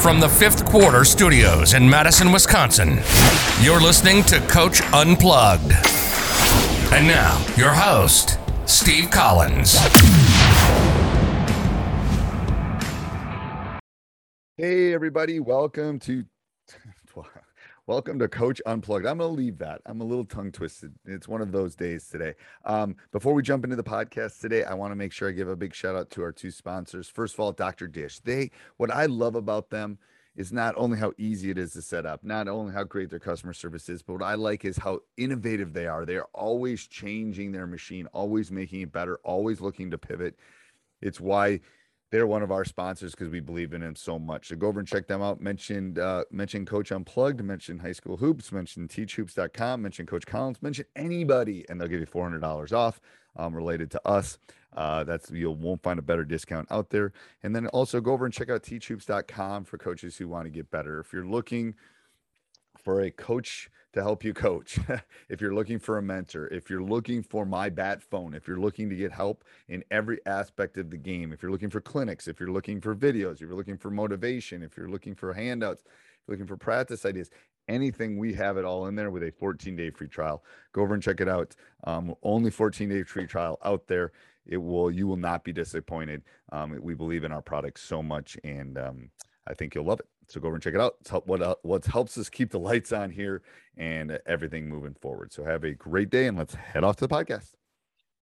From the fifth quarter studios in Madison, Wisconsin, you're listening to Coach Unplugged. And now, your host, Steve Collins. Hey, everybody, welcome to. Welcome to Coach Unplugged. I'm going to leave that. I'm a little tongue twisted. It's one of those days today. Um, before we jump into the podcast today, I want to make sure I give a big shout out to our two sponsors. First of all, Dr. Dish. They, what I love about them is not only how easy it is to set up, not only how great their customer service is, but what I like is how innovative they are. They are always changing their machine, always making it better, always looking to pivot. It's why they're one of our sponsors because we believe in them so much. So go over and check them out. Mentioned uh, mention Coach Unplugged, mention High School Hoops, mention teachhoops.com, mention Coach Collins, mention anybody, and they'll give you four hundred dollars off um, related to us. Uh, that's you won't find a better discount out there. And then also go over and check out teachhoops.com for coaches who want to get better. If you're looking for a coach to help you coach, if you're looking for a mentor, if you're looking for my bat phone, if you're looking to get help in every aspect of the game, if you're looking for clinics, if you're looking for videos, if you're looking for motivation, if you're looking for handouts, if you're looking for practice ideas, anything, we have it all in there with a 14 day free trial. Go over and check it out. Um, only 14 day free trial out there. It will, you will not be disappointed. Um, we believe in our product so much, and um, I think you'll love it. So go over and check it out. It's help, what what helps us keep the lights on here and everything moving forward. So have a great day, and let's head off to the podcast.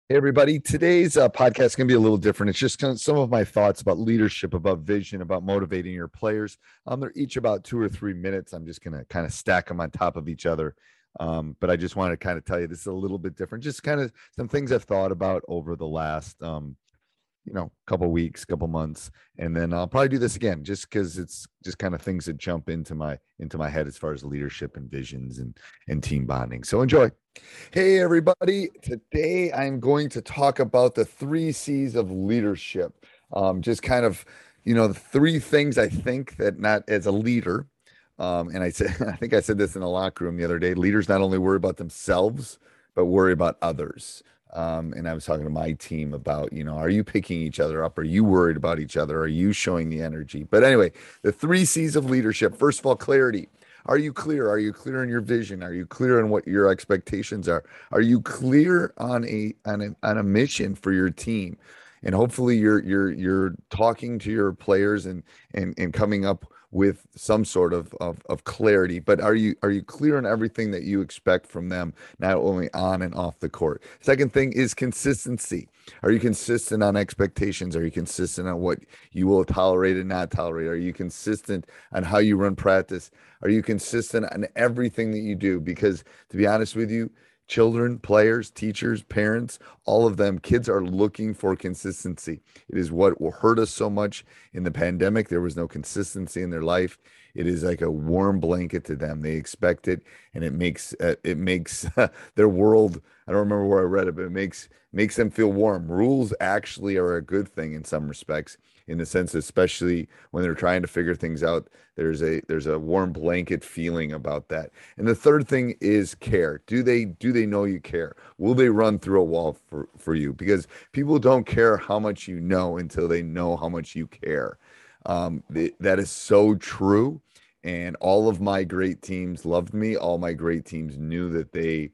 Hey everybody! Today's uh, podcast is going to be a little different. It's just kind of some of my thoughts about leadership, about vision, about motivating your players. Um, they're each about two or three minutes. I'm just going to kind of stack them on top of each other. Um, but I just wanted to kind of tell you this is a little bit different. Just kind of some things I've thought about over the last um, you know, a couple weeks, couple months, and then I'll probably do this again just because it's just kind of things that jump into my into my head as far as leadership and visions and and team bonding. So enjoy. Hey everybody, today I'm going to talk about the three C's of leadership. Um, just kind of, you know, the three things I think that not as a leader. Um, and I said, I think I said this in the locker room the other day. Leaders not only worry about themselves, but worry about others um, and I was talking to my team about, you know, are you picking each other up? Are you worried about each other? Are you showing the energy? But anyway, the three C's of leadership. First of all, clarity. Are you clear? Are you clear on your vision? Are you clear on what your expectations are? Are you clear on a on a, on a mission for your team? And hopefully, you're you're you're talking to your players and and and coming up with some sort of, of of clarity but are you are you clear on everything that you expect from them not only on and off the court? Second thing is consistency. Are you consistent on expectations? Are you consistent on what you will tolerate and not tolerate? Are you consistent on how you run practice? Are you consistent on everything that you do? Because to be honest with you children, players, teachers, parents, all of them, kids are looking for consistency. It is what will hurt us so much in the pandemic. There was no consistency in their life. It is like a warm blanket to them. They expect it, and it makes uh, it makes their world. I don't remember where I read it, but it makes makes them feel warm. Rules actually are a good thing in some respects. In the sense especially when they're trying to figure things out there's a there's a warm blanket feeling about that. And the third thing is care. Do they do they know you care? Will they run through a wall for for you? Because people don't care how much you know until they know how much you care. Um, th- that is so true. And all of my great teams loved me. All my great teams knew that they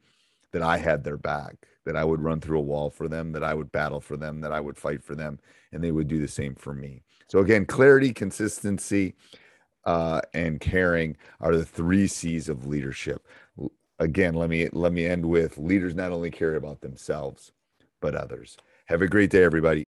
that i had their back that i would run through a wall for them that i would battle for them that i would fight for them and they would do the same for me. So again clarity consistency uh, and caring are the three c's of leadership. Again let me let me end with leaders not only care about themselves but others. Have a great day everybody.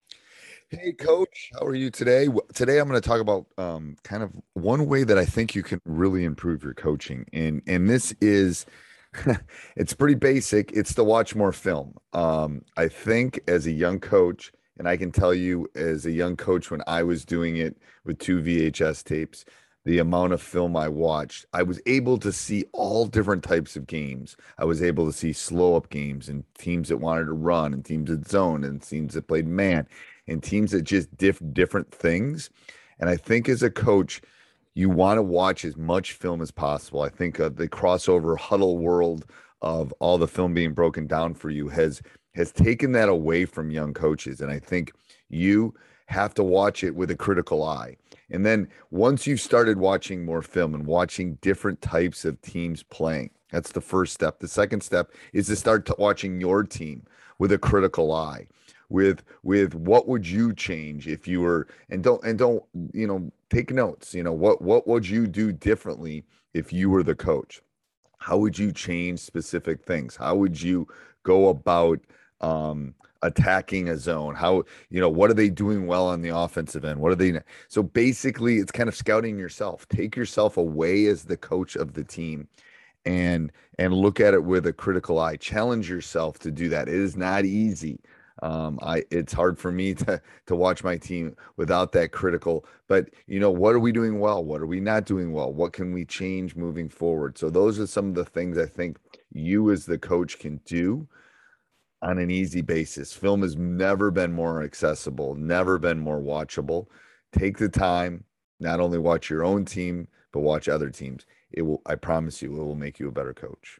Hey, coach, how are you today? Today, I'm going to talk about um, kind of one way that I think you can really improve your coaching, and and this is, it's pretty basic. It's to watch more film. Um, I think as a young coach, and I can tell you as a young coach when I was doing it with two VHS tapes, the amount of film I watched, I was able to see all different types of games. I was able to see slow up games and teams that wanted to run and teams that zone and teams that played man and teams that just diff different things. And I think as a coach, you want to watch as much film as possible. I think uh, the Krossover Hudl world of all the film being broken down for you has has taken that away from young coaches, and I think you have to watch it with a critical eye. And then once you've started watching more film and watching different types of teams playing, that's the first step. The second step is to start watching your team with a critical eye with with what would you change if you were and don't and don't you know take notes you know what what would you do differently if you were the coach? How would you change specific things? How would you go about um attacking a zone? How you know what are they doing well on the offensive end? What are they so basically it's kind of scouting yourself. Take yourself away as the coach of the team and and look at it with a critical eye. Challenge yourself to do that. It is not easy um, I it's hard for me to to watch my team without that critical. But you know, what are we doing well? What are we not doing well? What can we change moving forward? So those are some of the things I think you as the coach can do on an easy basis. Film has never been more accessible, never been more watchable. Take the time, not only watch your own team, but watch other teams. It will, I promise you, it will make you a better coach.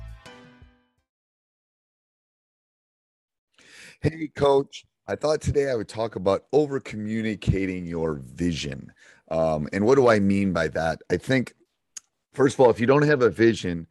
Hey, coach. I thought today I would talk about over communicating your vision. Um, and what do I mean by that? I think, first of all, if you don't have a vision,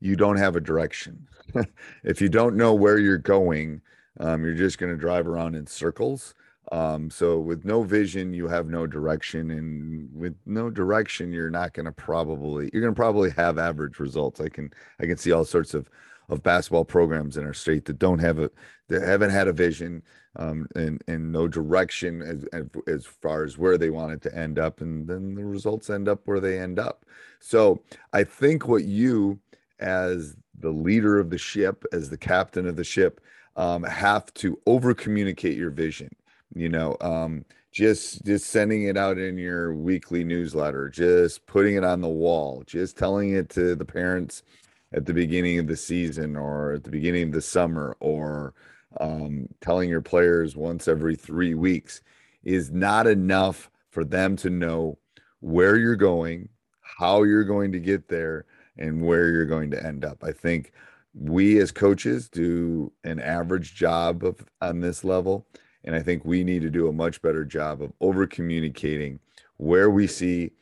you don't have a direction. if you don't know where you're going, um, you're just going to drive around in circles. Um, so with no vision, you have no direction, and with no direction, you're not going to probably you're going to probably have average results. I can I can see all sorts of of basketball programs in our state that don't have a that haven't had a vision um, and and no direction as, as far as where they want it to end up, and then the results end up where they end up. So I think what you as the leader of the ship, as the captain of the ship, um, have to over communicate your vision. You know, um, just just sending it out in your weekly newsletter, just putting it on the wall, just telling it to the parents at the beginning of the season or at the beginning of the summer or um, telling your players once every three weeks is not enough for them to know where you're going, how you're going to get there, and where you're going to end up. I think we as coaches do an average job of on this level. And I think we need to do a much better job of over communicating where we see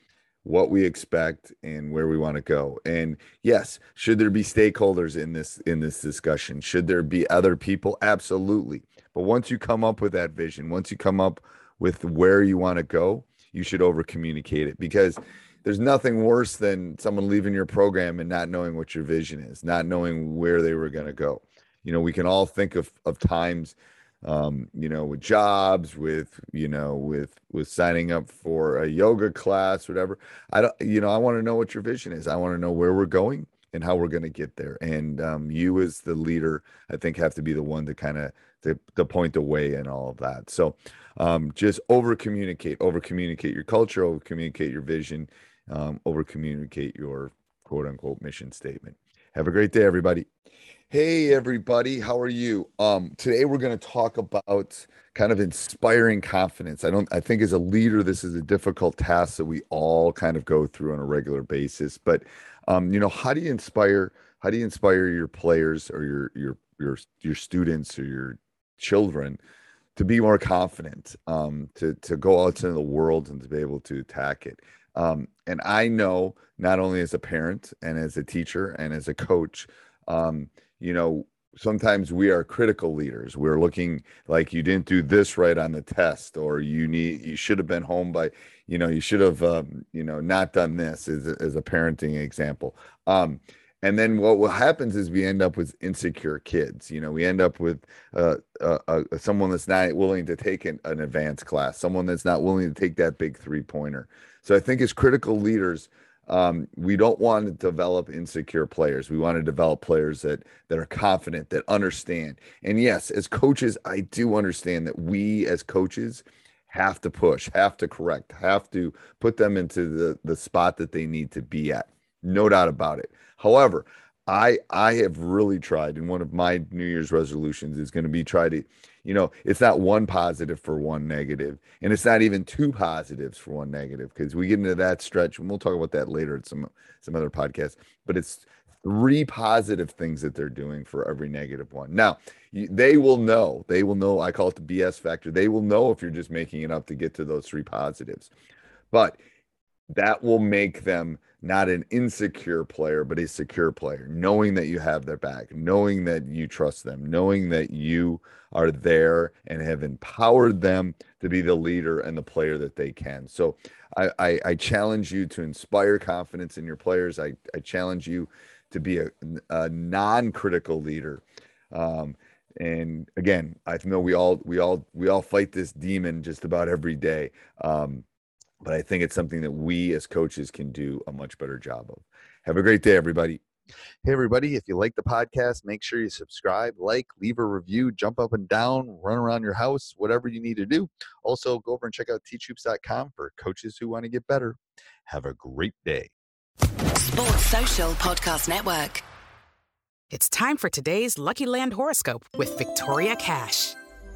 what we expect and where we want to go. And yes should there be stakeholders in this in this discussion? Should there be other people? Absolutely. But once you come up with that vision once you come up with where you want to go you should over communicate it. Because there's nothing worse than someone leaving your program and not knowing what your vision is not knowing where they were going to go. You know we can all think of of times um, you know, with jobs, with you know, with with signing up for a yoga class, whatever. I don't, you know, I want to know what your vision is. I want to know where we're going and how we're going to get there. And um, you, as the leader, I think have to be the one to kind of to, to point the way and all of that. So um, just over communicate, over communicate your culture, over communicate your vision, um, over communicate your quote unquote mission statement. Have a great day, everybody. Hey everybody, how are you? Um, today we're going to talk about kind of inspiring confidence. I don't I think as a leader this is a difficult task that we all kind of go through on a regular basis, but um, you know, how do you inspire how do you inspire your players or your your your your students or your children to be more confident, um, to to go out into the world and to be able to attack it? Um, and I know not only as a parent and as a teacher and as a coach, um, you know, sometimes we are critical leaders. We're looking like you didn't do this right on the test, or you need you should have been home by, you know, you should have, um, you know, not done this as a, as a parenting example. Um, and then what, what happens is we end up with insecure kids. You know, we end up with uh, uh, uh, someone that's not willing to take an, an advanced class, someone that's not willing to take that big three pointer. So I think as critical leaders, um, we don't want to develop insecure players. We want to develop players that that are confident, that understand. And yes, as coaches, I do understand that we as coaches have to push, have to correct, have to put them into the the spot that they need to be at. No doubt about it. However, I I have really tried, and one of my New Year's resolutions is going to be try to you know, it's not one positive for one negative, and it's not even two positives for one negative because we get into that stretch, and we'll talk about that later at some some other podcast. But it's three positive things that they're doing for every negative one. Now, they will know. They will know. I call it the BS factor. They will know if you're just making it up to get to those three positives, but that will make them not an insecure player, but a secure player, knowing that you have their back, knowing that you trust them, knowing that you are there and have empowered them to be the leader and the player that they can. So I, I, I challenge you to inspire confidence in your players. I, I challenge you to be a, a non-critical leader. Um, and again, I know we all we all we all fight this demon just about every day. Um, but I think it's something that we as coaches can do a much better job of. Have a great day, everybody. Hey, everybody, if you like the podcast, make sure you subscribe, like, leave a review, jump up and down, run around your house, whatever you need to do. Also, go over and check out teachhoops.com for coaches who want to get better. Have a great day. Sports Social Podcast Network. It's time for today's Lucky Land horoscope with Victoria Cash.